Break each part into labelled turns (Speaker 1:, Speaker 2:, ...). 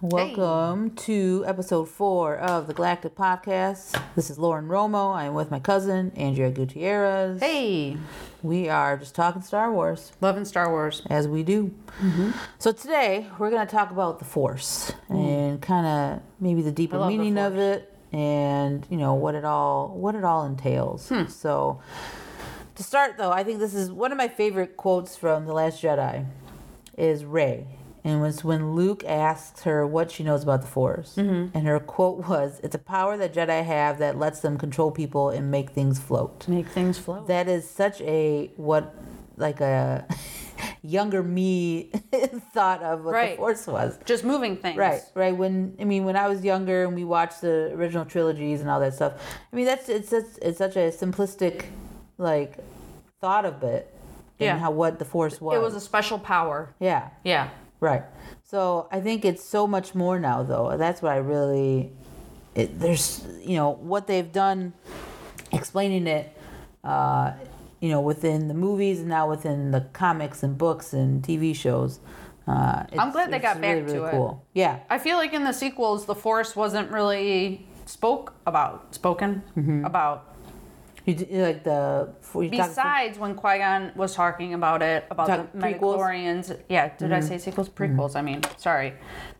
Speaker 1: Welcome to episode four of the Galactic Podcast. This is Lauren Romo. I am with my cousin, Andrea Gutierrez.
Speaker 2: Hey,
Speaker 1: We are just talking Star Wars,
Speaker 2: loving Star Wars.
Speaker 1: as we do. Mm-hmm. So today, we're going to talk about the Force mm. and kind of maybe the deeper
Speaker 2: love the
Speaker 1: meaning of it and, you know, what it all what it all entails. Hmm. So to start though, I think this is one of my favorite quotes from The Last Jedi is Rey. And it was when Luke asks her what she knows about the Force.
Speaker 2: Mm-hmm.
Speaker 1: And her quote was, It's a power that Jedi have that lets them control people and make things float.
Speaker 2: Make things float.
Speaker 1: That is such a, what, like a younger me thought of what the Force was.
Speaker 2: Just moving things.
Speaker 1: Right, right. When I mean, when I was younger and we watched the original trilogies and all that stuff, I mean, that's it's it's, it's such a simplistic, like, thought of it.
Speaker 2: Yeah.
Speaker 1: And how what the force was.
Speaker 2: It was a special power.
Speaker 1: yeah.
Speaker 2: Yeah.
Speaker 1: Right. So I think it's so much more now, though. That's what I really. It, there's you know what they've done, explaining it, uh, you know, within the movies and now within the comics and books and TV shows. Uh,
Speaker 2: I'm glad they got back
Speaker 1: really,
Speaker 2: to
Speaker 1: really
Speaker 2: it.
Speaker 1: Cool. Yeah.
Speaker 2: I feel like in the sequels, the Force wasn't really spoke about, spoken
Speaker 1: Mm-hmm.
Speaker 2: about.
Speaker 1: You like the you talk-
Speaker 2: Besides, when Qui Gon was talking about it, about
Speaker 1: Talk-
Speaker 2: the?
Speaker 1: Mm-hmm.
Speaker 2: Yeah, did I say sequels? Prequels. I mean, sorry.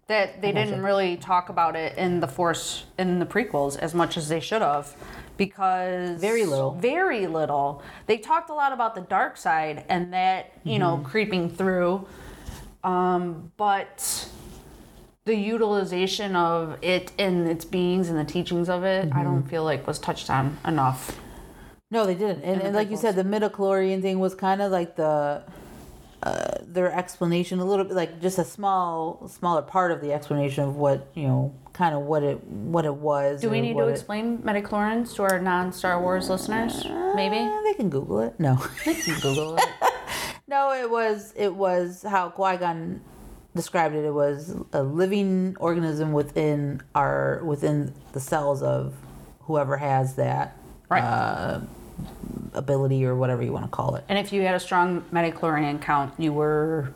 Speaker 2: That they didn't really talk about it in the Force in the prequels as much as they should have, because
Speaker 1: Very little.
Speaker 2: Very little. They talked a lot about the dark side and that you know
Speaker 1: Mm-hmm.
Speaker 2: creeping through, um, but the utilization of it and its beings and the teachings of it, I
Speaker 1: Mm-hmm.
Speaker 2: don't feel like was touched on enough.
Speaker 1: No, they didn't. And,
Speaker 2: the
Speaker 1: and like you said, the midichlorian thing was kind of like the uh, their explanation, a little bit like just a small, smaller part of the explanation of what you know, kind of what it what it was.
Speaker 2: Do we need to
Speaker 1: it-
Speaker 2: explain midichlorians to our non-Star Wars listeners? Maybe.
Speaker 1: Eh, they can Google it. No, they can
Speaker 2: Google it.
Speaker 1: no, it was it was how Qui Gon described it. It was a living organism within our within the cells of whoever has that
Speaker 2: Right.
Speaker 1: uh, ability or whatever you want to call it.
Speaker 2: And if you had a strong midichlorian count, you were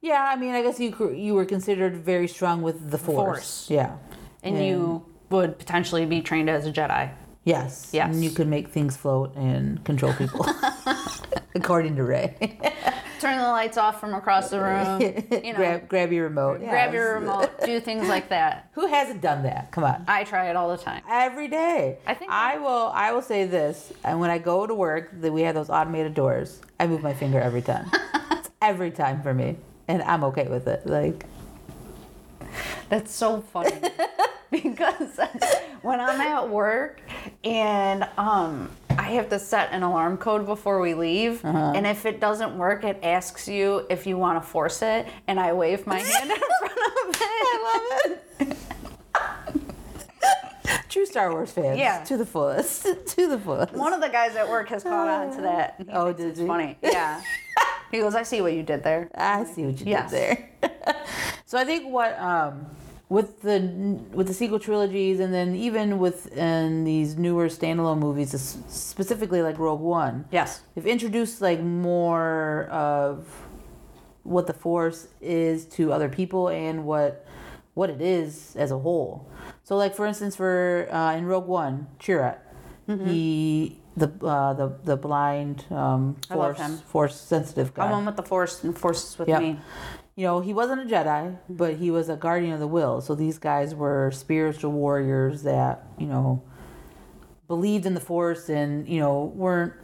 Speaker 1: Yeah, I mean, I guess you you were considered very strong with the force.
Speaker 2: Force.
Speaker 1: Yeah.
Speaker 2: and you would potentially be trained as a Jedi.
Speaker 1: Yes.
Speaker 2: Yes.
Speaker 1: And you could make things float and control people, according to Rey.
Speaker 2: Turn the lights off from across the room. You know,
Speaker 1: grab grab your remote.
Speaker 2: grab your remote, do things like that.
Speaker 1: Who hasn't done that? Come on.
Speaker 2: I try it all the time.
Speaker 1: Every day.
Speaker 2: I think-
Speaker 1: I will. I will say this. And when I go to work, that we have those automated doors. I move my finger every time. it's every time for me, and I'm okay with it. Like.
Speaker 2: That's so funny because when I'm at work and um, I have to set an alarm code before we leave, and if it doesn't work, it asks you if you want to force it, and I wave my hand in front of it.
Speaker 1: I love it. True Star Wars fans.
Speaker 2: Yeah.
Speaker 1: To the fullest. to the fullest.
Speaker 2: One of the guys at work has caught on to that. he
Speaker 1: Oh, did
Speaker 2: it's
Speaker 1: he?
Speaker 2: funny? Yeah. He goes, "I see what you did there."
Speaker 1: I see what you
Speaker 2: Yes.
Speaker 1: did there. so I think what um, with the with the sequel trilogies and then even within these newer standalone movies, specifically like Rogue One,
Speaker 2: Yes.
Speaker 1: they've introduced like more of what the Force is to other people and what what it is as a whole. So like for instance, for uh, in Rogue One, Chirrut, he the uh, the the blind um, force force sensitive guy
Speaker 2: I'm one with the Force, and Force is with
Speaker 1: Yep.
Speaker 2: me.
Speaker 1: You know, he wasn't a Jedi, but he was a guardian of the will. So these guys were spiritual warriors that, you know, believed in the force and, you know, weren't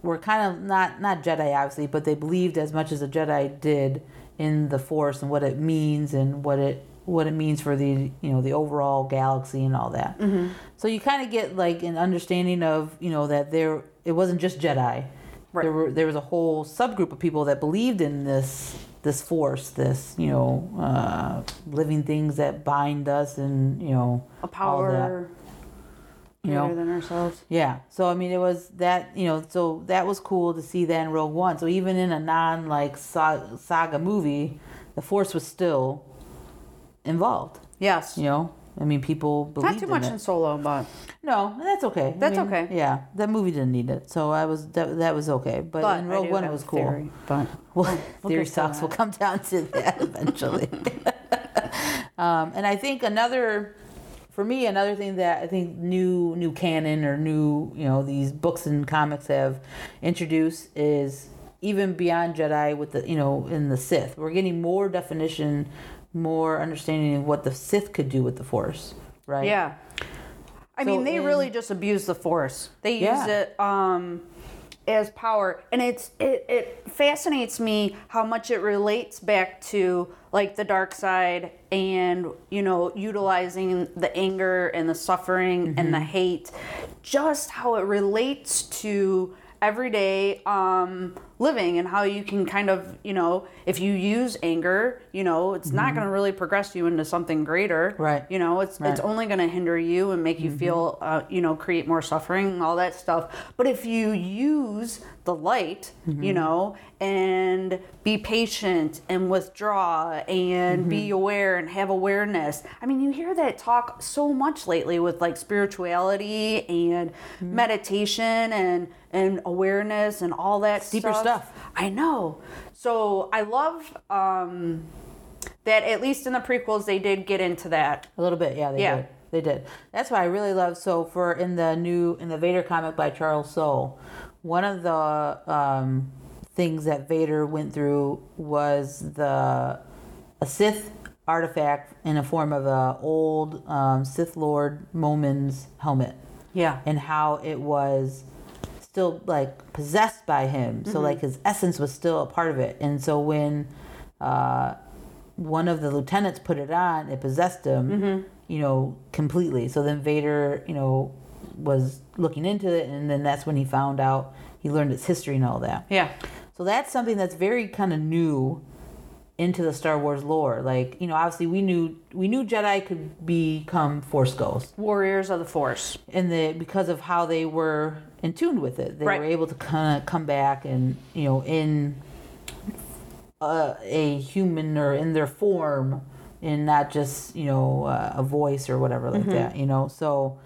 Speaker 1: were kind of not not Jedi obviously, but they believed as much as a Jedi did in the force and what it means and what it what it means for the you know the overall galaxy and all that. Mm-hmm. So you kind of get like an understanding of you know that there it wasn't just Jedi.
Speaker 2: Right.
Speaker 1: There were there was a whole subgroup of people that believed in this this force, this you know uh, living things that bind us and you know
Speaker 2: A
Speaker 1: all that.
Speaker 2: power
Speaker 1: You know?
Speaker 2: than ourselves.
Speaker 1: Yeah. So I mean, it was that you know, so that was cool to see that in Rogue One. So even in a non like saga movie, the Force was still involved.
Speaker 2: Yes.
Speaker 1: You know, I mean, people believed
Speaker 2: Not too much
Speaker 1: in
Speaker 2: in. Solo, but
Speaker 1: No, that's okay. I
Speaker 2: That's
Speaker 1: mean,
Speaker 2: okay.
Speaker 1: Yeah, that movie didn't need it, so I was that, that was okay. But,
Speaker 2: but
Speaker 1: in Rogue One, it was cool.
Speaker 2: theory, but
Speaker 1: Well,
Speaker 2: we'll
Speaker 1: theory talks will come down to that eventually. Um, and I think another, for me, another thing that I think new new canon or new you know these books and comics have introduced is even beyond Jedi with the you know in the Sith, we're getting more definition, more understanding of what the Sith could do with the Force, right?
Speaker 2: Yeah. I
Speaker 1: So
Speaker 2: mean, they
Speaker 1: in-
Speaker 2: really just abuse the force. They use
Speaker 1: Yeah.
Speaker 2: it um, as power, and it's it, it fascinates me how much it relates back to like the dark side and you know utilizing the anger and the suffering and the hate, just how it relates to everyday um, living and how you can kind of you know if you use anger you know it's not going to really progress you into something greater.
Speaker 1: Right.
Speaker 2: you know it's it's only going to hinder you and make you feel uh, you know create more suffering all that stuff. But if you use the light you know and be patient and withdraw and be aware and have awareness. I mean you hear that talk so much lately with like spirituality and meditation and and awareness and all that
Speaker 1: Deeper stuff.
Speaker 2: i know so i love um that at least in the prequels they did get into that
Speaker 1: A little bit, yeah, they
Speaker 2: Yeah.
Speaker 1: did. They did. That's why I really love. So for in the new in the Vader comic by Charles Soule, one of the um, things that Vader went through was the a Sith artifact in a form of a old um, Sith Lord Momin's helmet,
Speaker 2: yeah
Speaker 1: and how it was still like possessed by him. So like his essence was still a part of it, and so when uh, one of the lieutenants put it on, it possessed him, you know, completely. So then Vader, you know, was looking into it, and then that's when he found out. He learned its history and all that.
Speaker 2: yeah
Speaker 1: So that's something that's very kind of new into the Star Wars lore. Like, you know, obviously we knew we knew Jedi could become Force ghosts,
Speaker 2: warriors of the force
Speaker 1: and the because of how they were in tune with it, they
Speaker 2: Right.
Speaker 1: were able to kind of come back and you know in uh, a human or in their form, and not just you know uh, a voice or whatever like that. You know, so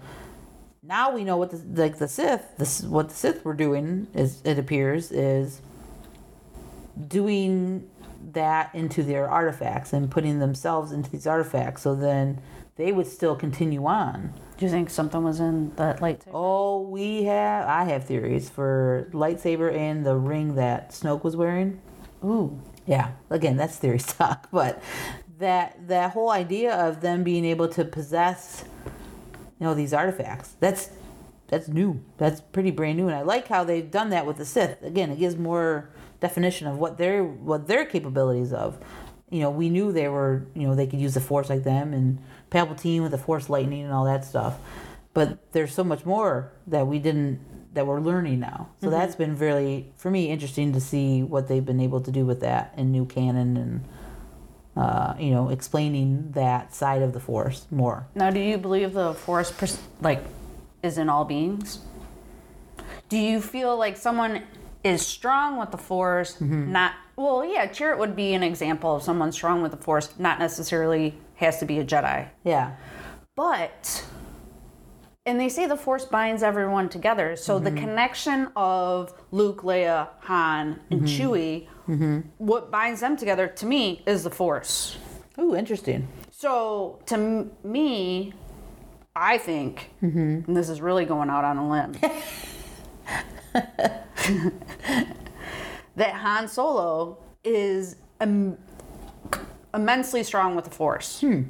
Speaker 1: now we know what the like the Sith, this what the Sith were doing is it appears is doing that into their artifacts and putting themselves into these artifacts so then they would still continue on
Speaker 2: do you think something was in that lightsaber
Speaker 1: Oh, we have. I have theories for lightsaber and the ring that Snoke was wearing.
Speaker 2: ooh
Speaker 1: Yeah, again, that's theory talk, but that that whole idea of them being able to possess, you know, these artifacts. That's that's new. That's pretty brand new, and I like how they've done that with the Sith. Again, it gives more definition of what their what their capabilities of. You know, we knew they were, you know, they could use the Force like them, and Palpatine with the Force lightning and all that stuff. But there's so much more that we didn't that we're learning now. So that's been really for me interesting to see what they've been able to do with that in new canon and uh, you know explaining that side of the Force more.
Speaker 2: now do you believe the force pers- like is in all beings do you feel like someone is strong with the force mm-hmm. not well yeah Chirrut would be an example of someone strong with the force not necessarily has to be a jedi.
Speaker 1: Yeah,
Speaker 2: But, and they say the Force binds everyone together. So the mm-hmm. connection of Luke, Leia, Han, and mm-hmm. Chewie, what binds them together to me is the Force.
Speaker 1: Ooh, interesting.
Speaker 2: So to m- me, I think, and this is really going out on a limb, that Han Solo is im- immensely strong with the Force. Hmm.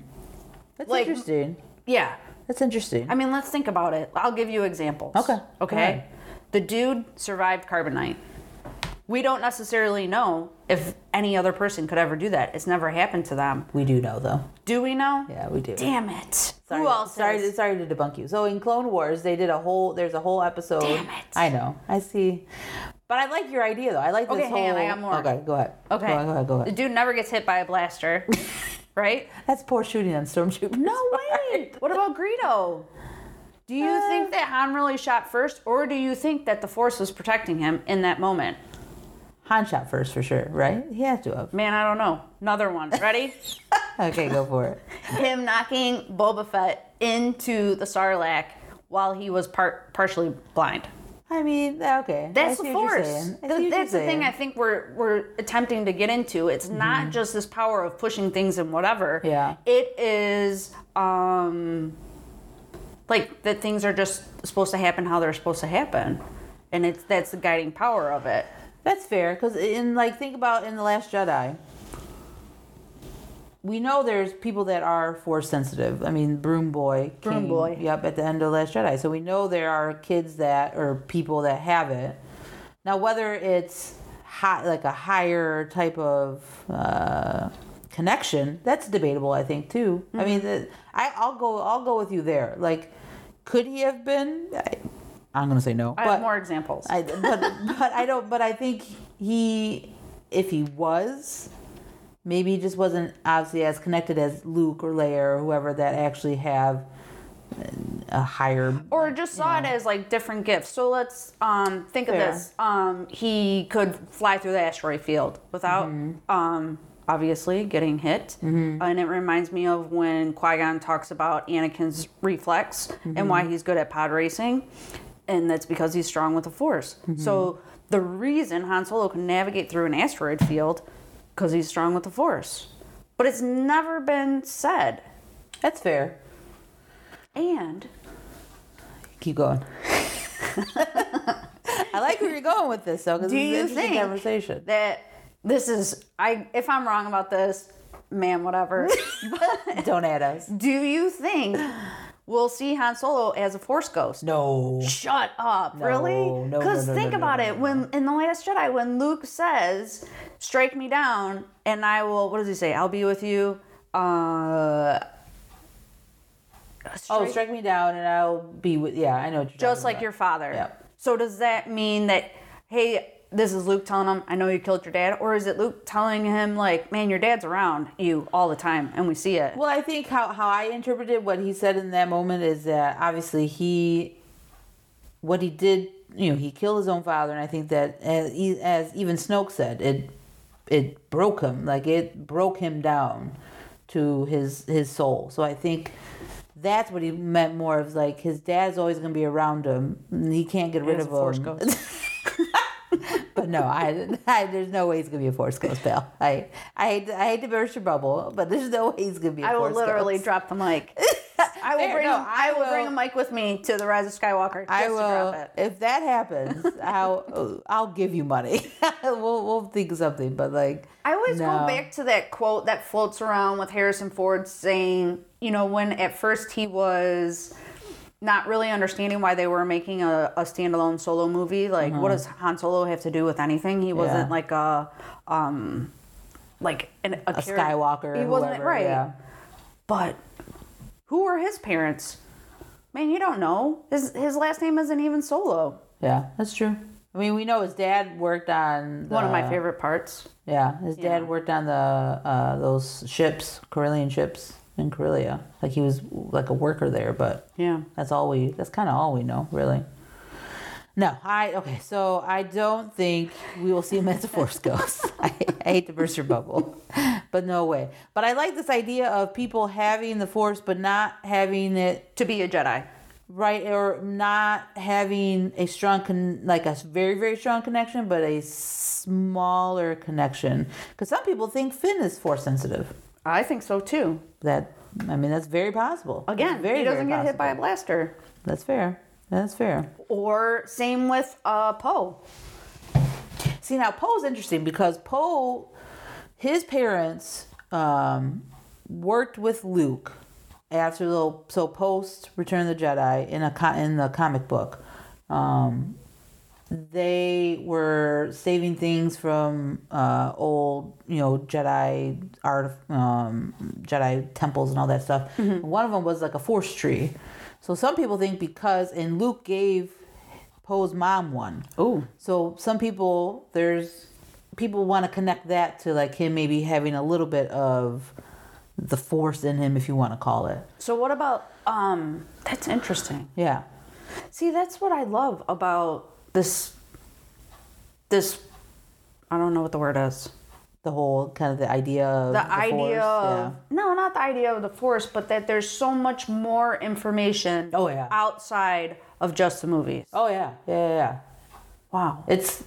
Speaker 1: That's
Speaker 2: Like-
Speaker 1: interesting.
Speaker 2: Yeah.
Speaker 1: That's interesting.
Speaker 2: I mean, let's think about it. I'll give you examples.
Speaker 1: Okay,
Speaker 2: Okay. The dude survived carbonite. We don't necessarily know if any other person could ever do that. It's never happened to them.
Speaker 1: we do know though.
Speaker 2: Do we know?
Speaker 1: Yeah, we do.
Speaker 2: Damn it.
Speaker 1: Sorry,
Speaker 2: Who else?
Speaker 1: Sorry,
Speaker 2: is?
Speaker 1: sorry to debunk you. So in Clone Wars, they did a whole. There's a whole episode.
Speaker 2: Damn it.
Speaker 1: I know. I see. But I like your idea though. I like this
Speaker 2: Okay,
Speaker 1: whole.
Speaker 2: hang on, I got more.
Speaker 1: Okay, go ahead.
Speaker 2: Okay.
Speaker 1: Go ahead. Go ahead. Go
Speaker 2: The dude never gets hit by a blaster, right?
Speaker 1: That's poor shooting on stormtroopers.
Speaker 2: No way. what about Greedo? Do you
Speaker 1: Uh,
Speaker 2: think that Han really shot first, or do you think that the Force was protecting him in that moment?
Speaker 1: Han shot first for sure, right? He has to have.
Speaker 2: Man, I don't know. Another one. Ready?
Speaker 1: Okay, go for it.
Speaker 2: him knocking Boba Fett into the Sarlacc while he was part partially blind.
Speaker 1: I mean, okay.
Speaker 2: That's the
Speaker 1: see what you're
Speaker 2: force.
Speaker 1: saying. I
Speaker 2: Th-
Speaker 1: see what
Speaker 2: That's the thing. I think we're we're attempting to get into. It's not just this power of pushing things and whatever.
Speaker 1: Yeah.
Speaker 2: It is um like that things are just supposed to happen how they're supposed to happen. And it's that's the guiding power of it.
Speaker 1: That's fair, because in like think about in the Last Jedi, we know there's people that are force sensitive. I mean, Broom Boy.
Speaker 2: Broom
Speaker 1: came,
Speaker 2: Boy.
Speaker 1: Yep, at the end of the Last Jedi. So we know there are kids that or people that have it. Now, whether it's high, like a higher type of uh, connection, that's debatable. I think too. I mean, the, I I'll go I'll go with you there. Like, could he have been? I, I'm gonna say no.
Speaker 2: I
Speaker 1: but,
Speaker 2: have more examples.
Speaker 1: I, but but I don't. But I think he, if he was, maybe he just wasn't obviously as connected as Luke or Leia or whoever that actually have a higher.
Speaker 2: or just saw it as like different gifts. So let's um, think
Speaker 1: Fair.
Speaker 2: of this. Um, he could fly through the asteroid field without
Speaker 1: Mm-hmm.
Speaker 2: um, obviously getting hit. And it reminds me of when Qui Gon talks about Anakin's reflex and
Speaker 1: Mm-hmm.
Speaker 2: why he's good at pod racing. And that's because he's strong with the Force.
Speaker 1: Mm-hmm.
Speaker 2: So the reason Han Solo can navigate through an asteroid field because he's strong with the Force. But it's never been said.
Speaker 1: That's fair.
Speaker 2: And
Speaker 1: Keep going. I like where you're going with this though, because it's an interesting
Speaker 2: think
Speaker 1: conversation.
Speaker 2: that this is I if I'm wrong about this, man, whatever.
Speaker 1: Don't add us.
Speaker 2: Do you think we'll see Han Solo as a Force ghost?
Speaker 1: No.
Speaker 2: Shut up,
Speaker 1: No,
Speaker 2: really?
Speaker 1: no,
Speaker 2: Because
Speaker 1: no,
Speaker 2: think
Speaker 1: no, no,
Speaker 2: about
Speaker 1: no,
Speaker 2: it. When in the Last Jedi, when Luke says, "Strike me down, and I will," what does he say? I'll be with you. Uh,
Speaker 1: Oh,
Speaker 2: strike-
Speaker 1: strike me down and I'll be with. Yeah, I know what you're
Speaker 2: just like
Speaker 1: about.
Speaker 2: your father.
Speaker 1: Yep.
Speaker 2: So does that mean that, hey, this is Luke telling him, I know you killed your dad? Or is it Luke telling him, like, man, your dad's around you all the time and we see it?
Speaker 1: Well, I think how, how I interpreted what he said in that moment is that obviously he, what he did, you know, he killed his own father, and I think that as, e- as even Snoke said, it it broke him, like it broke him down to his his soul. So I think that's what he meant more of like his dad's always going to be around him, and he can't get rid of
Speaker 2: a Force
Speaker 1: him. But no, I, I there's no way he's gonna be a force ghost, pal. I I hate to, I hate to burst your bubble, but there's no way he's gonna be. a
Speaker 2: I will
Speaker 1: force
Speaker 2: literally
Speaker 1: ghost.
Speaker 2: drop the mic. I will
Speaker 1: Fair,
Speaker 2: bring
Speaker 1: no,
Speaker 2: I
Speaker 1: I
Speaker 2: will bring a mic with me to the Rise of Skywalker just
Speaker 1: I
Speaker 2: to
Speaker 1: will.
Speaker 2: drop it.
Speaker 1: If that happens, I'll I'll give you money. we'll we'll think of something, but like
Speaker 2: I always
Speaker 1: no.
Speaker 2: go back to that quote that floats around with Harrison Ford saying, you know, when at first he was not really understanding why they were making a, a standalone solo movie. Like, what does Han Solo have to do with anything? He wasn't
Speaker 1: Uh-huh. Yeah.
Speaker 2: like a, um, like an, a,
Speaker 1: a Skywalker.
Speaker 2: He wasn't
Speaker 1: whoever,
Speaker 2: right.
Speaker 1: Yeah.
Speaker 2: But who were his parents? Man, you don't know. His his last name isn't even Solo.
Speaker 1: Yeah, that's true. I mean, we know his dad worked on the,
Speaker 2: One of my favorite parts.
Speaker 1: Yeah, his dad
Speaker 2: Yeah.
Speaker 1: worked on the uh, those ships, Corellian ships in Corellia. Like he was like a worker there, but
Speaker 2: Yeah.
Speaker 1: That's all we. That's kind of all we know, really. No, I okay. So I don't think we will see him as a force ghost. I, I hate to burst your bubble, but no way. But I like this idea of people having the force, but not having it
Speaker 2: To be a Jedi.
Speaker 1: right, or not having a strong, con- like a very very strong connection, but a smaller connection. Because some people think Finn is force sensitive.
Speaker 2: I think so too.
Speaker 1: That I mean, that's very possible.
Speaker 2: Again,
Speaker 1: very
Speaker 2: he doesn't
Speaker 1: very
Speaker 2: get hit by a blaster.
Speaker 1: That's fair. That's fair.
Speaker 2: Or same with uh, Poe.
Speaker 1: See now Poe's interesting because Poe, his parents um, worked with Luke after the so post Return of the Jedi in a in the comic book. Um, they were saving things from uh, old, you know, Jedi art, um, Jedi temples and all that stuff. One of them was like a force tree. So some people think because and Luke gave Poe's mom one.
Speaker 2: Ooh.
Speaker 1: So some people there's people want to connect that to like him maybe having a little bit of the force in him if you want to call it.
Speaker 2: So what about um that's interesting.
Speaker 1: Yeah.
Speaker 2: See, that's what I love about this this I don't know what the word is.
Speaker 1: The whole kind of the idea of
Speaker 2: The,
Speaker 1: the
Speaker 2: idea
Speaker 1: force,
Speaker 2: of no, not the idea of the force, but that there's so much more information
Speaker 1: Oh, yeah.
Speaker 2: outside of just the movies.
Speaker 1: Oh yeah, yeah, yeah. yeah.
Speaker 2: Wow.
Speaker 1: It's.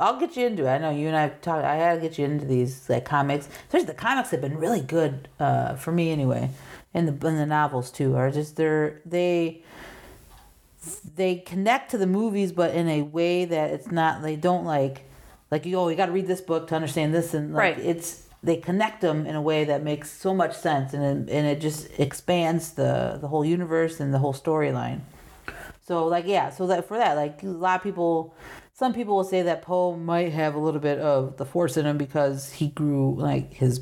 Speaker 1: I'll get you into it. I know you and I talked. I had to get you into these like comics. Especially the comics have been really good uh, for me anyway, and the and the novels too are just they're they they connect to the movies, but in a way that it's not. They don't like like you. Oh, you got to read this book to understand this, and like,
Speaker 2: Right.
Speaker 1: It's they connect them in a way that makes so much sense, and it, and it just expands the the whole universe and the whole storyline. So like yeah, so that for that like a lot of people, some people will say that Poe might have a little bit of the Force in him because he grew like his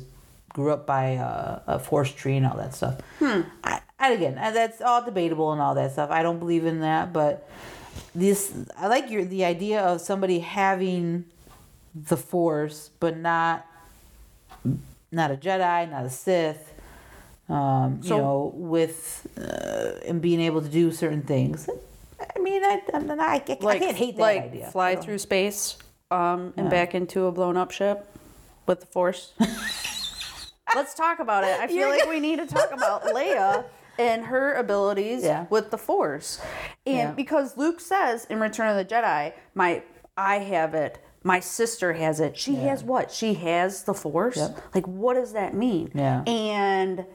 Speaker 1: grew up by a, a Force tree and all that stuff. Hmm. I, and again, uh, that's all debatable and all that stuff. I don't believe in that, but this I like your the idea of somebody having the Force, but not not a Jedi, not a Sith. Um,
Speaker 2: So-
Speaker 1: you know, with uh, and being able to do certain things. I mean, I, I, I, I can't hate that idea.
Speaker 2: like
Speaker 1: idea.
Speaker 2: fly through space um, and back into a blown up ship with the force. Let's talk about it. I feel like we need to talk about Leia and her abilities
Speaker 1: Yeah.
Speaker 2: with the force. And
Speaker 1: Yeah.
Speaker 2: because Luke says in Return of the Jedi, my I have it. My sister has it. She has what? She has the force?
Speaker 1: Yep.
Speaker 2: Like what does that mean?
Speaker 1: Yeah.
Speaker 2: And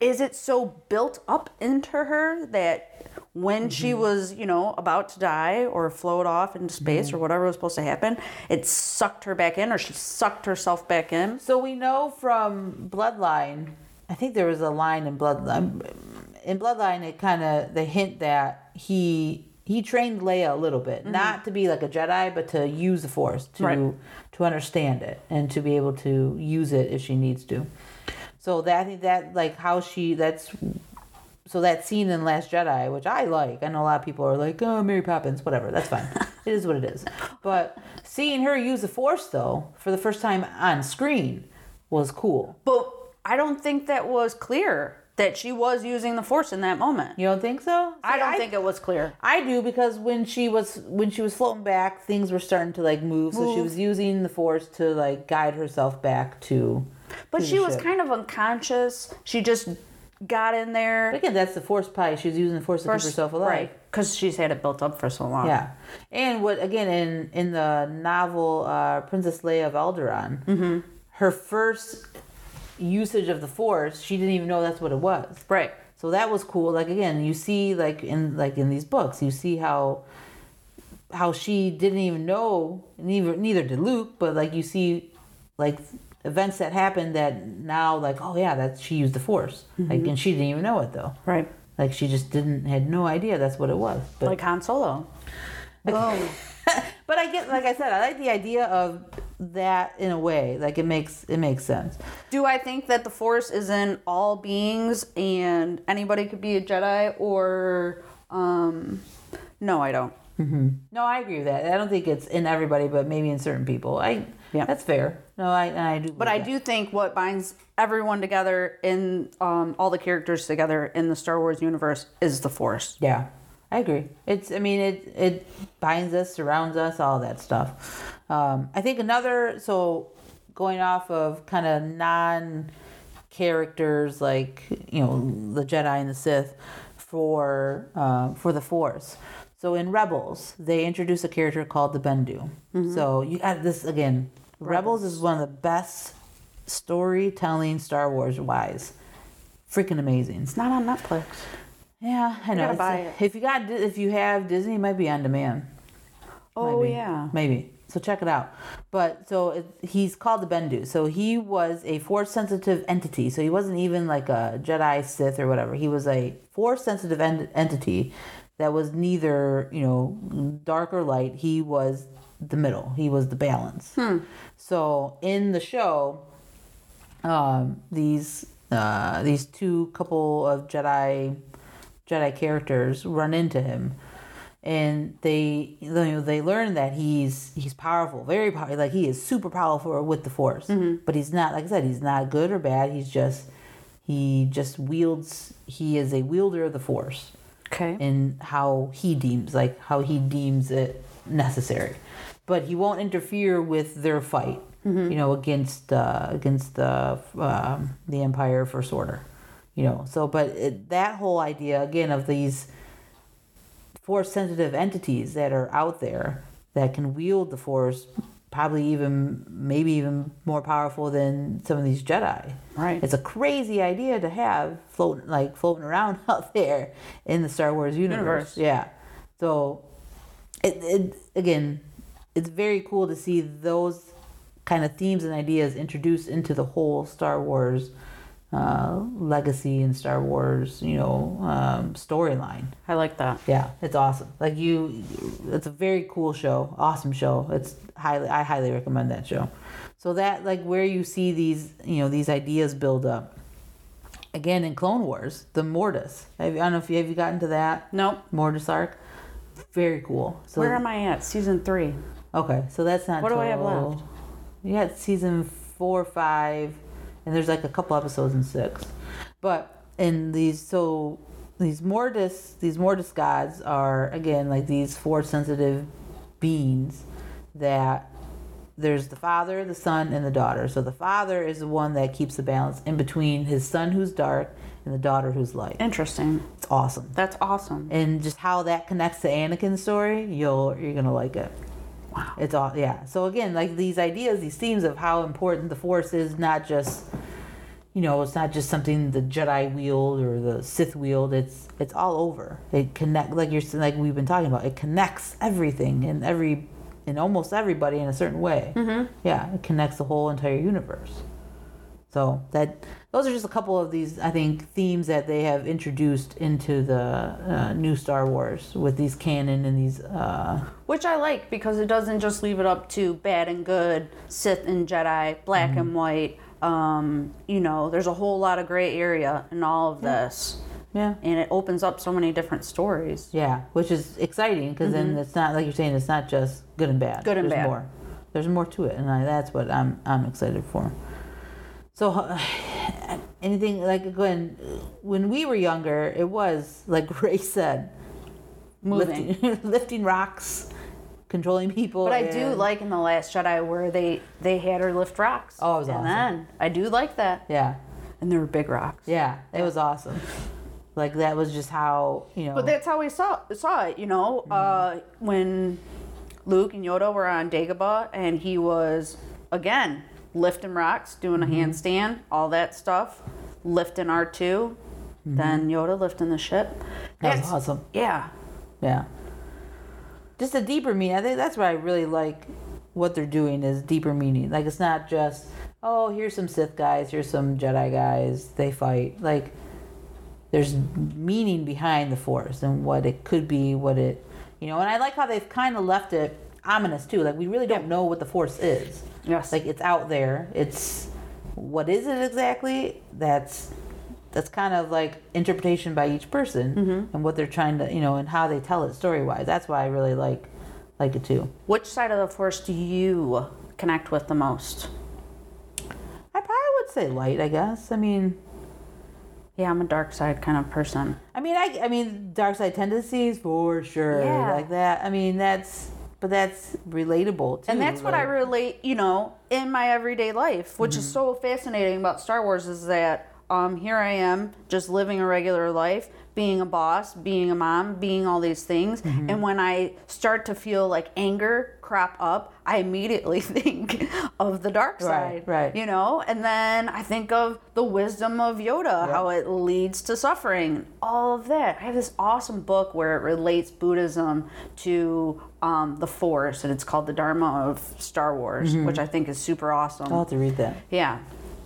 Speaker 2: is it so built up into her that when she
Speaker 1: Mm-hmm.
Speaker 2: was, you know, about to die or float off into space
Speaker 1: Mm-hmm.
Speaker 2: or whatever was supposed to happen, it sucked her back in or she sucked herself back in?
Speaker 1: So we know from Bloodline, I think there was a line in Bloodline. Um, in Bloodline, it kind of they hint that he he trained Leia a little bit, mm-hmm. not to be like a Jedi, but to use the Force to
Speaker 2: Right.
Speaker 1: to understand it and to be able to use it if she needs to. So that I think that like how she that's so that scene in Last Jedi, which I like, I know a lot of people are like, oh, Mary Poppins, whatever. That's fine. it is what it is. But seeing her use the Force though for the first time on screen was cool.
Speaker 2: But I don't think that was clear that she was using the force in that moment.
Speaker 1: You don't think so?
Speaker 2: I don't think it was clear.
Speaker 1: I do because when she was when she was floating back, things were starting to like move. So she was using the Force to like guide herself back to.
Speaker 2: But
Speaker 1: to
Speaker 2: she was
Speaker 1: ship.
Speaker 2: kind of unconscious. She just got in
Speaker 1: But
Speaker 2: there.
Speaker 1: again, that's the Force pie. She was using the Force to keep herself alive.
Speaker 2: Right. Because she's had it built up for so long.
Speaker 1: Yeah, and what again in in the novel uh, Princess Leia of Alderaan,
Speaker 2: Mm-hmm.
Speaker 1: her first usage of the Force, she didn't even know that's what it was.
Speaker 2: Right.
Speaker 1: So that was cool. Like again, you see like in like in these books, you see how how she didn't even know neither neither did Luke, but like you see like events that happened that now like oh yeah that she used the Force like mm-hmm. and she didn't even know it though.
Speaker 2: Right.
Speaker 1: Like she just didn't had no idea that's what it was. But
Speaker 2: Like Han Solo. Boom.
Speaker 1: but I get like I said, I like the idea of that in a way. Like it makes it makes sense.
Speaker 2: Do I think that the Force is in all beings and anybody could be a Jedi or um no, I don't.
Speaker 1: No, I agree with that. I don't think it's in everybody, but maybe in certain people. I
Speaker 2: Yeah.
Speaker 1: that's fair. No, I I do.
Speaker 2: But I do think what binds everyone together in um, all the characters together in the Star Wars universe is the Force.
Speaker 1: Yeah, I agree. It's I mean it it binds us, surrounds us, all that stuff. Um, I think another so going off of kind of non characters like you know the Jedi and the Sith for uh, for the Force. So in Rebels, they introduce a character called the Bendu. So you got this again. Rebels is one of the best storytelling Star Wars wise. Freaking amazing.
Speaker 2: It's not on Netflix.
Speaker 1: Yeah, I know.
Speaker 2: gotta buy it.
Speaker 1: If you got, if you have Disney, it might be on demand.
Speaker 2: Oh
Speaker 1: Maybe.
Speaker 2: yeah.
Speaker 1: maybe. So check it out. But so it, he's called the Bendu. So he was a force sensitive entity. So he wasn't even like a Jedi, Sith, or whatever. He was a force sensitive en- entity that was neither you know dark or light. He was the middle. He was the balance. So in the show, um, these uh, these two couple of Jedi Jedi characters run into him, and they you know they learn that he's he's powerful, very powerful. Like he is super powerful with the Force, but he's not. Like I said, he's not good or bad. He's just he just wields. He is a wielder of the Force
Speaker 2: Okay.
Speaker 1: And how he deems like how he deems it necessary but he won't interfere with their fight you know against uh against the um, the empire first order you know so but it, that whole idea again of these force sensitive entities that are out there that can wield the force probably even maybe even more powerful than some of these jedi
Speaker 2: Right.
Speaker 1: it's a crazy idea to have floating like floating around out there in the star wars universe,
Speaker 2: Universe.
Speaker 1: yeah so it, it again it's very cool to see those kind of themes and ideas introduced into the whole star wars uh, legacy and star wars you know um, storyline
Speaker 2: I like that.
Speaker 1: yeah, it's awesome. Like you, it's a very cool show, awesome show. It's highly, I highly recommend that show. So that like where you see these, you know, these ideas build up. Again, in Clone Wars, the Mortis. I don't know if you have you gotten to that
Speaker 2: Nope.
Speaker 1: Mortis arc. Very cool. So
Speaker 2: Where am I at? Season three.
Speaker 1: okay, so that's not.
Speaker 2: What do I have left?
Speaker 1: You got season four, five, and there's like a couple episodes in six. But in these, so these Mortis, these Mortis gods are again like these force sensitive beings that there's the father, the son, and the daughter. So the father is the one that keeps the balance in between his son who's dark and the daughter who's light.
Speaker 2: Interesting.
Speaker 1: It's awesome.
Speaker 2: That's awesome.
Speaker 1: And just how that connects to Anakin's story, you'll you're gonna like it.
Speaker 2: Wow.
Speaker 1: It's all yeah. So again, like these ideas, these themes of how important the Force is, not just you know, it's not just something the Jedi wield or the Sith wield. It's it's all over. It connect like you're like we've been talking about. It connects everything and every and almost everybody in a certain way. Mm-hmm. Yeah, it connects the whole entire universe. So that those are just a couple of these I think themes that they have introduced into the uh, new Star Wars with these canon and these. Uh,
Speaker 2: Which I like because it doesn't just leave it up to bad and good, Sith and Jedi, black
Speaker 1: Mm-hmm.
Speaker 2: and white. Um, you know, there's a whole lot of gray area in all of this.
Speaker 1: yeah.
Speaker 2: And it opens up so many different stories.
Speaker 1: Yeah, which is exciting because then it's not like you're saying it's not just good and bad.
Speaker 2: Mm-hmm. Good and
Speaker 1: There's
Speaker 2: bad.
Speaker 1: more. There's more to it, and I, that's what I'm I'm excited for. So, uh, anything like when when we were younger, it was like Rey said,
Speaker 2: Moving.
Speaker 1: lifting, lifting rocks, controlling people.
Speaker 2: But I do like in the Last Jedi where they they had her lift rocks.
Speaker 1: Oh, it was
Speaker 2: and
Speaker 1: awesome.
Speaker 2: then I do like that.
Speaker 1: Yeah,
Speaker 2: And they were big rocks.
Speaker 1: yeah, it was awesome. Like that was just how you know.
Speaker 2: But that's how we saw saw it, you know,
Speaker 1: Mm-hmm.
Speaker 2: uh, when Luke and Yoda were on Dagobah, and he was again lifting rocks, doing
Speaker 1: Mm-hmm.
Speaker 2: a handstand, all that stuff, lifting R 2 Then Yoda lifting the ship.
Speaker 1: Mm-hmm. that was
Speaker 2: That's-
Speaker 1: awesome.
Speaker 2: Yeah,
Speaker 1: Yeah. Just a deeper meaning. I think that's what I really like what they're doing is deeper meaning. Like it's not just, oh, here's some Sith guys, here's some Jedi guys, they fight. Like there's meaning behind the Force and what it could be, what it, you know, and I like how they've kind of left it ominous too. Like we really don't know what the Force is.
Speaker 2: yes,
Speaker 1: Like it's out there. It's what is it exactly? That's that's kind of like interpretation by each person mm-hmm. and what they're trying to, you know, and how they tell it story wise. That's why I really like like it too.
Speaker 2: which side of the Force do you connect with the most?
Speaker 1: I probably would say light. I guess. I mean,
Speaker 2: Yeah, I'm a dark side kind of person.
Speaker 1: I mean, I I mean, dark side tendencies for sure.
Speaker 2: Yeah.
Speaker 1: Like that. I mean, that's but that's relatable too.
Speaker 2: And that's what I relate, you know, in my everyday life, which is mm-hmm. so fascinating about Star Wars is that um, here I am just living a regular life, being a boss, being a mom, being all these things. And when I start to feel like anger crop up, I immediately think of the dark side.
Speaker 1: right. right.
Speaker 2: You know, and then I think of the wisdom of Yoda, how it leads to suffering, all of that. I have this awesome book where it relates Buddhism to um, the Force, and it's called The Dharma of Star Wars,
Speaker 1: Mm-hmm.
Speaker 2: which I think is super awesome.
Speaker 1: I'll have to read that.
Speaker 2: Yeah.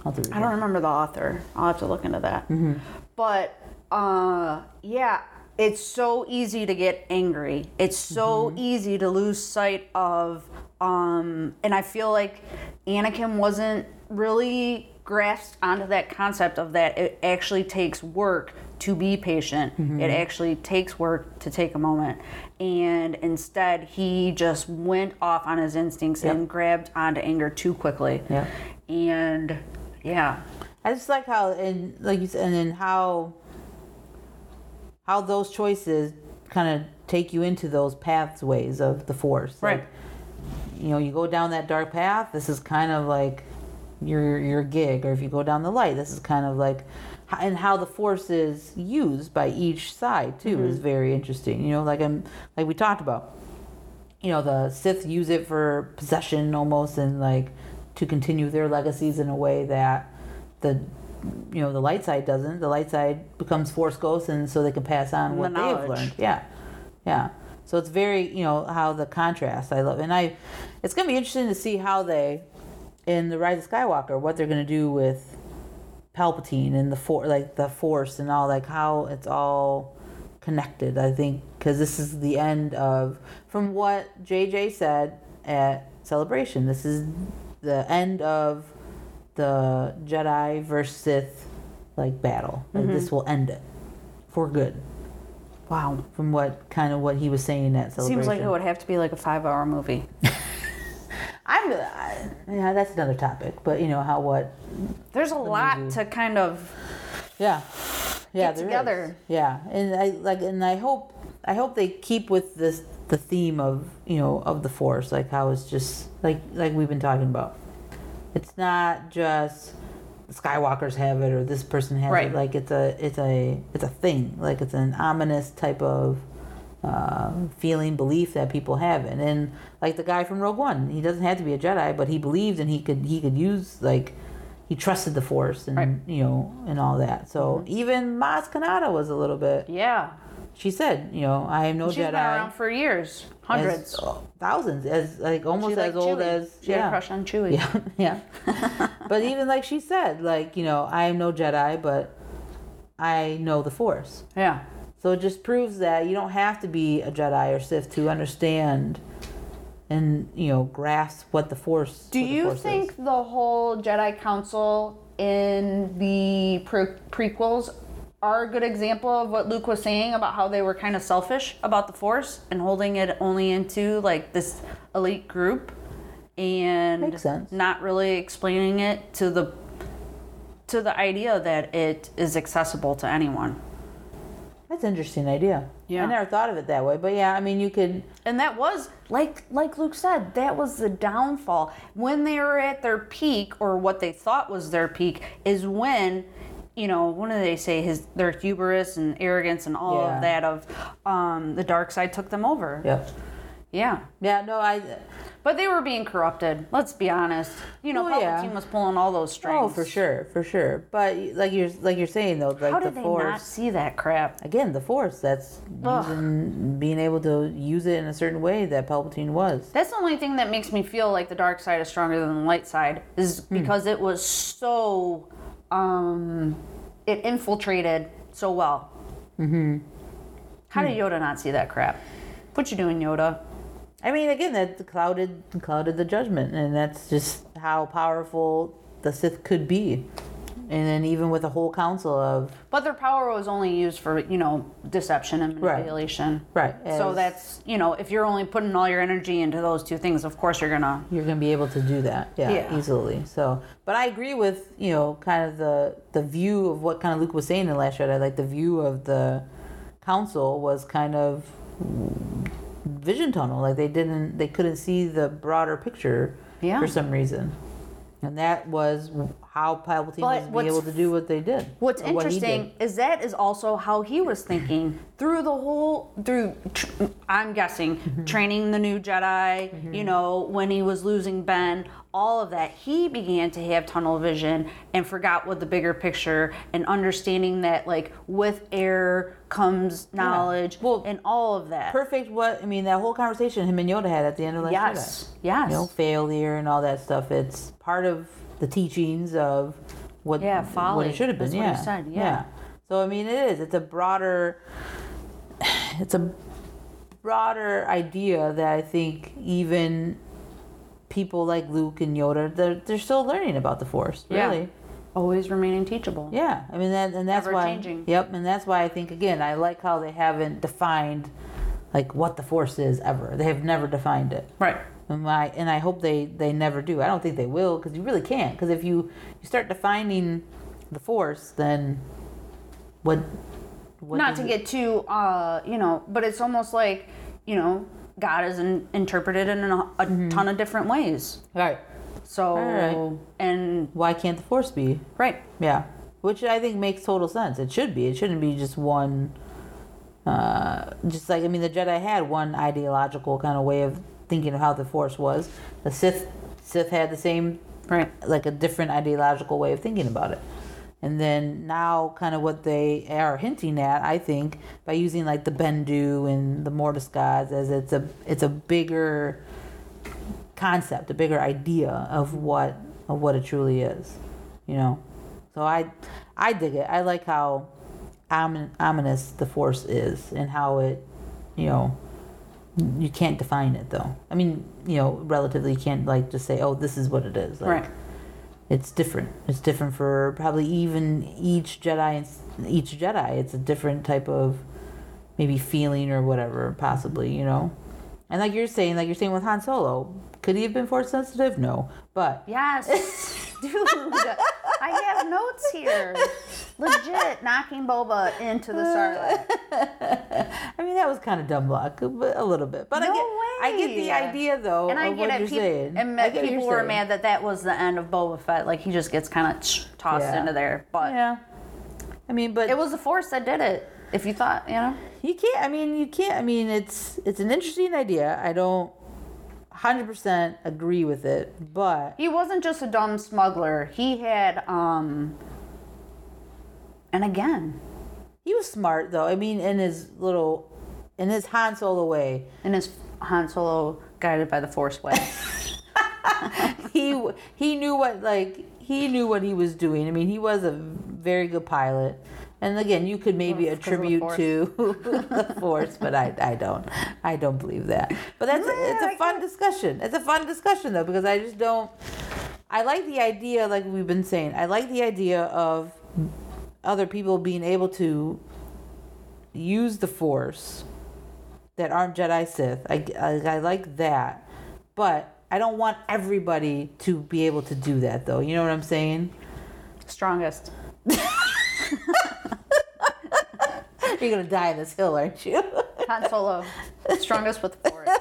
Speaker 1: I'll have to read
Speaker 2: I don't
Speaker 1: that.
Speaker 2: remember the author. I'll have to look into that.
Speaker 1: Mm-hmm.
Speaker 2: But uh, yeah, it's so easy to get angry. It's so
Speaker 1: Mm-hmm.
Speaker 2: easy to lose sight of. Um, and I feel like Anakin wasn't really grasped onto that concept of that it actually takes work to be patient.
Speaker 1: Mm-hmm.
Speaker 2: It actually takes work to take a moment. And instead, he just went off on his instincts
Speaker 1: Yep.
Speaker 2: and grabbed onto anger too quickly.
Speaker 1: Yep.
Speaker 2: And yeah,
Speaker 1: I just like how and like you said, and then how how those choices kind of take you into those pathways of the force.
Speaker 2: Right.
Speaker 1: Like, you know, you go down that dark path. This is kind of like your your gig, or if you go down the light, this is kind of like and how the force is used by each side too is mm-hmm. very interesting. You know, like I'm like we talked about. You know, the Sith use it for possession almost, and like to continue their legacies in a way that the you know the light side doesn't. The light side becomes force ghosts, and so they can pass on
Speaker 2: The
Speaker 1: what they've learned. Yeah, yeah. So it's very you know how the contrast I love, and I it's gonna be interesting to see how they in the Rise of Skywalker what they're gonna do with Palpatine and the for like the Force and all like how it's all connected. I think because this is the end of from what JJ said at Celebration. This is the end of the Jedi versus Sith like battle. Like mm-hmm. this will end it for good.
Speaker 2: Wow.
Speaker 1: From what kind of what he was saying at Celebration.
Speaker 2: Seems like it would have to be like a five-hour movie.
Speaker 1: I'm I, yeah, that's another topic. But you know how what
Speaker 2: There's a lot to kind of.
Speaker 1: Yeah. Yeah,
Speaker 2: Get
Speaker 1: there is.
Speaker 2: together.
Speaker 1: Yeah. And I like and I hope I hope they keep with this the theme of, you know, of the force, like how it's just like like we've been talking about. It's not just Skywalkers have it or this person has
Speaker 2: Right.
Speaker 1: it. Like it's a it's a it's a thing. Like it's an ominous type of uh, feeling, belief that people have it. And like the guy from Rogue One, he doesn't have to be a Jedi, but he believed and he could he could use like he trusted the Force and
Speaker 2: Right. Mm-hmm.
Speaker 1: you know and all that. So even Maz Kanata was a little bit.
Speaker 2: Yeah.
Speaker 1: She said, you know, I am no Jedi."
Speaker 2: She's been around for years,
Speaker 1: as-
Speaker 2: hundreds.
Speaker 1: oh, thousands, as like almost as old
Speaker 2: Chewie.
Speaker 1: as
Speaker 2: she had a crush on Chewie.
Speaker 1: Yeah, yeah. but even like she said, like you know, I am no Jedi, but I know the Force.
Speaker 2: Yeah.
Speaker 1: So it just proves that you don't have to be a Jedi or Sith to understand and you know grasp what the Force. Is. Do
Speaker 2: you
Speaker 1: Force
Speaker 2: think
Speaker 1: is.
Speaker 2: the whole Jedi Council in the pre- prequels are a good example of what Luke was saying about how they were kind of selfish about the Force and holding it only into like this elite group and
Speaker 1: Makes sense.
Speaker 2: not really explaining it to the to the idea that it is accessible to anyone.
Speaker 1: That's an interesting idea.
Speaker 2: Yeah.
Speaker 1: I never thought of it that way, but yeah, I mean, you could.
Speaker 2: And that was like like Luke said, that was the downfall. When they were at their peak, or what they thought was their peak, is when, you know, what do they say? His their hubris and arrogance and all
Speaker 1: Yeah.
Speaker 2: of that of um, the dark side took them over.
Speaker 1: Yeah.
Speaker 2: Yeah.
Speaker 1: Yeah. No, I.
Speaker 2: But they were being corrupted. Let's be honest. You know,
Speaker 1: Oh, yeah.
Speaker 2: Palpatine was pulling all those strings.
Speaker 1: Oh, for sure, for sure. But like you're like you're saying though, like
Speaker 2: How
Speaker 1: the
Speaker 2: did they
Speaker 1: Force.
Speaker 2: not see that crap?
Speaker 1: Again, the Force. That's using, being able to use it in a certain way that Palpatine was.
Speaker 2: That's the only thing that makes me feel like the dark side is stronger than the light side is
Speaker 1: Hmm.
Speaker 2: because it was so um it infiltrated so well. Mm-hmm. How did Yoda not see that crap? What you doing, Yoda?
Speaker 1: I mean, again, that clouded clouded the judgment, and that's just how powerful the Sith could be. And then even with a whole council of
Speaker 2: But their power was only used for, you know, deception and manipulation.
Speaker 1: right, right.
Speaker 2: So
Speaker 1: as
Speaker 2: that's, you know, if you're only putting all your energy into those two things, of course you're gonna.
Speaker 1: you're gonna be able to do that, yeah,
Speaker 2: Yeah.
Speaker 1: easily. So, but I agree with you know kind of the the view of what kind of Luke was saying in Last Jedi Like the view of the council was kind of vision tunnel. Like they didn't, they couldn't see the broader picture
Speaker 2: Yeah.
Speaker 1: for some reason, and that was how Palpatine
Speaker 2: But
Speaker 1: was able to do what they did.
Speaker 2: What's
Speaker 1: or what
Speaker 2: interesting
Speaker 1: did.
Speaker 2: is that is also how he was thinking through the whole through. Tr- I'm guessing
Speaker 1: Mm-hmm.
Speaker 2: training the new Jedi. You know when he was losing Ben, all of that. He began to have tunnel vision and forgot what the bigger picture and understanding that like with error comes knowledge
Speaker 1: Well,
Speaker 2: and all of that.
Speaker 1: Perfect. What I mean, that whole conversation him and Yoda had at the end of Last
Speaker 2: yes,
Speaker 1: Jedi.
Speaker 2: yes.
Speaker 1: you know, failure and all that stuff. It's part of the teachings of what
Speaker 2: Yeah,
Speaker 1: what it should have been. yeah,
Speaker 2: said, yeah.
Speaker 1: So I mean, it is. It's a broader. It's a broader idea that I think even people like Luke and Yoda they're they're still learning about the Force.
Speaker 2: Yeah. Always remaining teachable.
Speaker 1: Yeah, I mean that, and that's
Speaker 2: Ever
Speaker 1: why.
Speaker 2: changing.
Speaker 1: Yep, and that's why I think again I like how they haven't defined, like what the Force is ever. They have never defined it.
Speaker 2: Right.
Speaker 1: And I and I hope they they never do. I don't think they will because you really can't. Because if you you start defining the Force, then what? what
Speaker 2: not to
Speaker 1: it-
Speaker 2: get too uh you know but it's almost like you know god is in, interpreted in a, a ton of different ways
Speaker 1: right.
Speaker 2: So
Speaker 1: Alright.
Speaker 2: and
Speaker 1: Why can't the Force be?
Speaker 2: right
Speaker 1: Yeah. which I think makes total sense. It should be. It shouldn't be just one. Uh, just like I mean, the Jedi had one ideological kind of way of thinking of how the Force was. The Sith Sith had the same,
Speaker 2: Right.
Speaker 1: like a different ideological way of thinking about it. And then now, kind of what they are hinting at, I think, by using like the Bendu and the Mortis gods, as it's a it's a bigger concept, a bigger idea of what of what it truly is, you know. So I I dig it. I like how omin- ominous the Force is and how it, you know, you can't define it though. I mean, you know, relatively, you can't like just say, oh, this is what it is. Like,
Speaker 2: Right.
Speaker 1: It's different. It's different for probably even each Jedi. Each Jedi, it's a different type of maybe feeling or whatever, possibly. You know, and like you're saying, like you're saying with Han Solo, could he have been force sensitive? No, but
Speaker 2: Yes, dude. I have notes here. Legit knocking Boba into the Sarlacc.
Speaker 1: I mean that was kind of dumb luck, but a little bit. But I
Speaker 2: No
Speaker 1: get, I get the idea though
Speaker 2: And I get
Speaker 1: what
Speaker 2: it.
Speaker 1: you're
Speaker 2: Peop-
Speaker 1: saying.
Speaker 2: and
Speaker 1: I
Speaker 2: people were
Speaker 1: saying.
Speaker 2: mad that that was the end of Boba Fett. Like he just gets kind of tossed
Speaker 1: Yeah.
Speaker 2: into there. But
Speaker 1: Yeah, I mean, but
Speaker 2: it was the Force that did it. If you thought, you know.
Speaker 1: You can't. I mean, you can't. I mean, it's it's an interesting idea. I don't hundred percent agree with it, but
Speaker 2: He wasn't just a dumb smuggler. He had, um. And again,
Speaker 1: he was smart though. I mean, in his little, in his Han Solo way,
Speaker 2: in his Han Solo guided by the Force way.
Speaker 1: he he knew what like he knew what he was doing. I mean, he was a very good pilot. And again, you could maybe
Speaker 2: Well, 'cause of the
Speaker 1: attribute to the force, but I, I don't I don't believe that. But that's it's
Speaker 2: I
Speaker 1: a fun discussion. It's a fun discussion though because I just don't. I like the idea, like we've been saying. I like the idea of other people being able to use the force that aren't Jedi Sith. I, I, I like that, but I don't want everybody to be able to do that though. You know what I'm saying?
Speaker 2: Strongest.
Speaker 1: You're gonna die on this hill, aren't you?
Speaker 2: Han Solo. Strongest with the Force.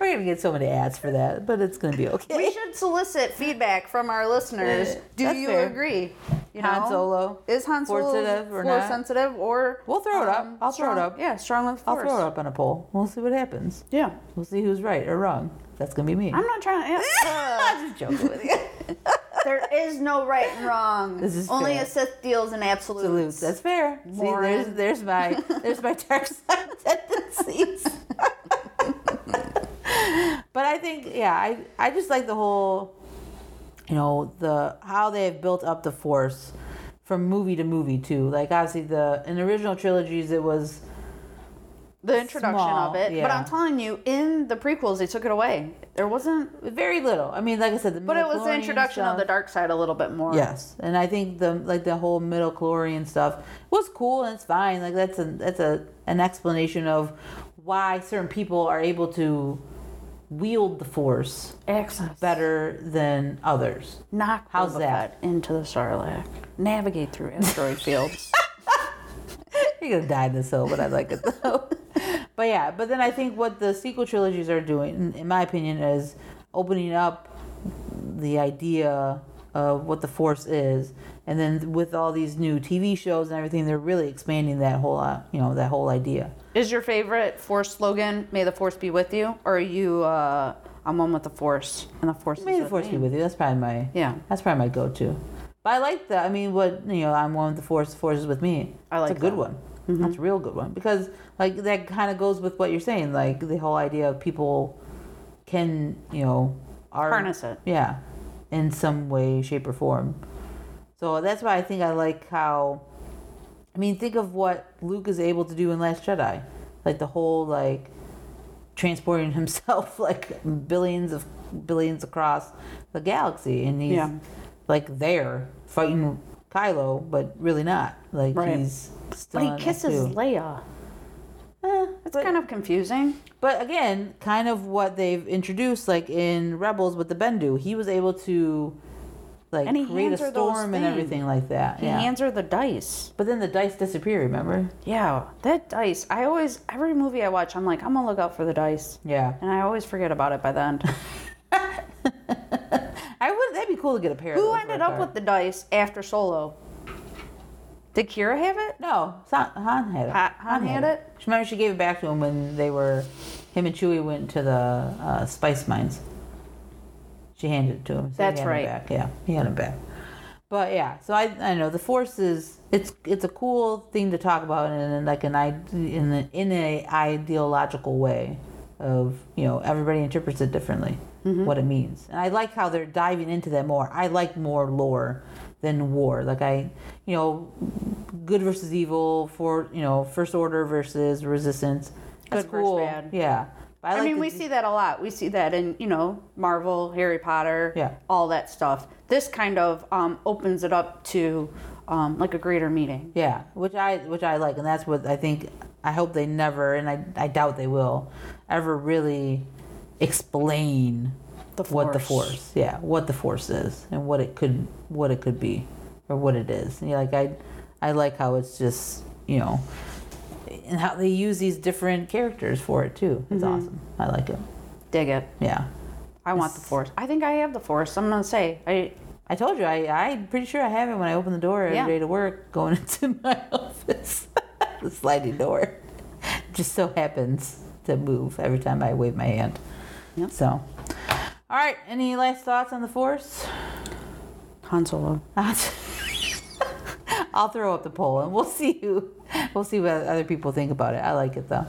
Speaker 1: We're gonna get so many ads for that, but it's gonna be okay.
Speaker 2: We should solicit feedback from our listeners. Do
Speaker 1: That's
Speaker 2: you
Speaker 1: fair.
Speaker 2: agree? You
Speaker 1: Han
Speaker 2: know?
Speaker 1: Solo.
Speaker 2: Is Han Solo
Speaker 1: Force-sensitive or
Speaker 2: force
Speaker 1: not?
Speaker 2: sensitive or
Speaker 1: We'll throw it up.
Speaker 2: um,
Speaker 1: I'll throw it up.
Speaker 2: Yeah, strong with
Speaker 1: I'll throw it up on a poll. We'll see what happens.
Speaker 2: Yeah.
Speaker 1: We'll see who's right or wrong. That's gonna be me.
Speaker 2: I'm not trying to. Yeah.
Speaker 1: I'm just joking with you.
Speaker 2: there is no right and wrong.
Speaker 1: This is
Speaker 2: Only
Speaker 1: fair.
Speaker 2: a Sith deals in absolutes.
Speaker 1: Absolutes. That's fair. See, there's there's my there's my dark side tendencies. but I think yeah, I I just like the whole you know, the how they have built up the force from movie to movie too. Like obviously the in the original trilogies it was
Speaker 2: the introduction
Speaker 1: Small,
Speaker 2: of it. But. I'm telling you, in the prequels, they took it away. There wasn't.
Speaker 1: very little. I mean, like I said, the
Speaker 2: But it was the introduction of the dark side a little bit more.
Speaker 1: Yes, and I think the like the whole midichlorian stuff was cool and it's fine. Like that's a that's a an explanation of why certain people are able to wield the force
Speaker 2: Access.
Speaker 1: better than others.
Speaker 2: Knock
Speaker 1: How's
Speaker 2: Boba
Speaker 1: that?
Speaker 2: Into the Sarlacc. Navigate through asteroid fields.
Speaker 1: You're gonna die in this hill, but I like it though. But yeah, but then I think what the sequel trilogies are doing, in- my opinion, is opening up the idea of what the force is, and then with all these new TV shows and everything, they're really expanding that whole, uh, you know, that whole idea.
Speaker 2: Is your favorite Force slogan "May the Force be with you"? Or are you uh, I'm one with the Force and the Force?
Speaker 1: May the force be with you. That's probably my
Speaker 2: Yeah,
Speaker 1: that's probably my go-to. But I like that. I mean, what you know, I'm one with the force. The force is with me.
Speaker 2: I like
Speaker 1: It's a good
Speaker 2: that.
Speaker 1: One. That's a real good one because like that kind of goes with what you're saying. Like the whole idea of people can you know are
Speaker 2: harness it.
Speaker 1: yeah, in some way, shape, or form. So that's why I think I like how. I mean, think of what Luke is able to do in Last Jedi, like the whole like transporting himself like billions of billions across the galaxy, and he's
Speaker 2: Yeah.
Speaker 1: like there fighting Kylo, but really not. Like
Speaker 2: Right.
Speaker 1: he's still
Speaker 2: But he kisses
Speaker 1: too.
Speaker 2: Leia.
Speaker 1: Eh,
Speaker 2: It's
Speaker 1: but-
Speaker 2: kind of confusing.
Speaker 1: but again, kind of what they've introduced, like in Rebels with the Bendu, he was able to like
Speaker 2: And he
Speaker 1: create a
Speaker 2: hands her those
Speaker 1: storm and everything like that.
Speaker 2: He
Speaker 1: yeah.
Speaker 2: hands her the dice.
Speaker 1: but then the dice disappear. Remember?
Speaker 2: Yeah, that dice. I always every movie I watch, I'm like, I'm gonna look out for the dice,
Speaker 1: Yeah.
Speaker 2: and I always forget about it by the end.
Speaker 1: I would. That'd be cool to get a pair. of
Speaker 2: Who ended up
Speaker 1: car.
Speaker 2: with the dice after Solo? Did Qi'ra have it?
Speaker 1: No, Sa- Han had it.
Speaker 2: Ha- Han had it?
Speaker 1: Remember, she gave it back to him when they were, him and Chewie went to the uh, spice mines. She handed it to him. so
Speaker 2: That's
Speaker 1: it
Speaker 2: right.
Speaker 1: back. Yeah, he had it back. But yeah, so I I know the Force is it's it's a cool thing to talk about in, in like an i in a, in a ideological way of you know everybody interprets it differently
Speaker 2: Mm-hmm.
Speaker 1: what it means and I like how they're diving into that more. I like more lore than war. Like I you know good versus evil for you know first order versus resistance. That's
Speaker 2: Good versus
Speaker 1: cool.
Speaker 2: bad.
Speaker 1: Yeah. But
Speaker 2: I,
Speaker 1: like
Speaker 2: mean, we see that a lot. We see that in, you know, Marvel, Harry Potter,
Speaker 1: Yeah.
Speaker 2: all that stuff. This kind of um, opens it up to um, like a greater meeting.
Speaker 1: Yeah, which I which I like, and that's what I think. I hope they never, and I I doubt they will, ever really explain
Speaker 2: The
Speaker 1: what the
Speaker 2: Force.
Speaker 1: Yeah, what the force is and what it could what it could be, or what it is. And, yeah, like I I like how it's just you know, and how they use these different characters for it too. It's
Speaker 2: Mm-hmm.
Speaker 1: awesome. I like it.
Speaker 2: Dig it.
Speaker 1: Yeah.
Speaker 2: I want the Force. I think I have the Force. I'm gonna say I.
Speaker 1: I told you, I, I'm pretty sure I have it when I open the door every
Speaker 2: Yeah.
Speaker 1: day to work going into my office. the sliding door just so happens to move every time I wave my hand.
Speaker 2: Yep.
Speaker 1: So, all right, any last thoughts on the Force?
Speaker 2: Han Solo.
Speaker 1: I'll throw up the poll and we'll see who, we'll see what other people think about it. I like it though.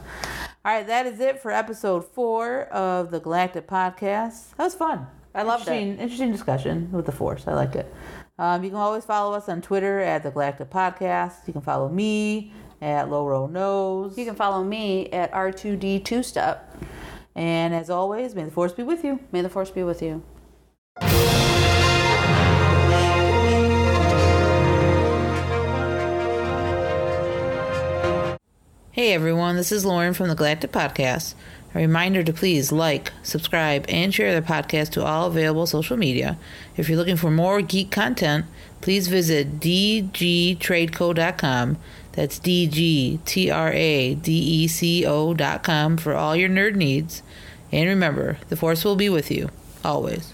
Speaker 1: All right, that is it for episode four of the Galactic Podcast. That was fun.
Speaker 2: I loved it.
Speaker 1: interesting, discussion with the Force. I like it. Um, you can always follow us on Twitter at the Galactic Podcast. You can follow me at Low Row Nose.
Speaker 2: You can follow me at R2D Two Step.
Speaker 1: And as always, may the Force be with you.
Speaker 2: May the Force be with you.
Speaker 1: Hey everyone, this is Lauren from the Galactic Podcast. A reminder to please like, subscribe, and share the podcast to all available social media. If you're looking for more geek content, please visit dgtradeco.com. That's D G T R A D E C O.com for all your nerd needs. And remember, the Force will be with you, always.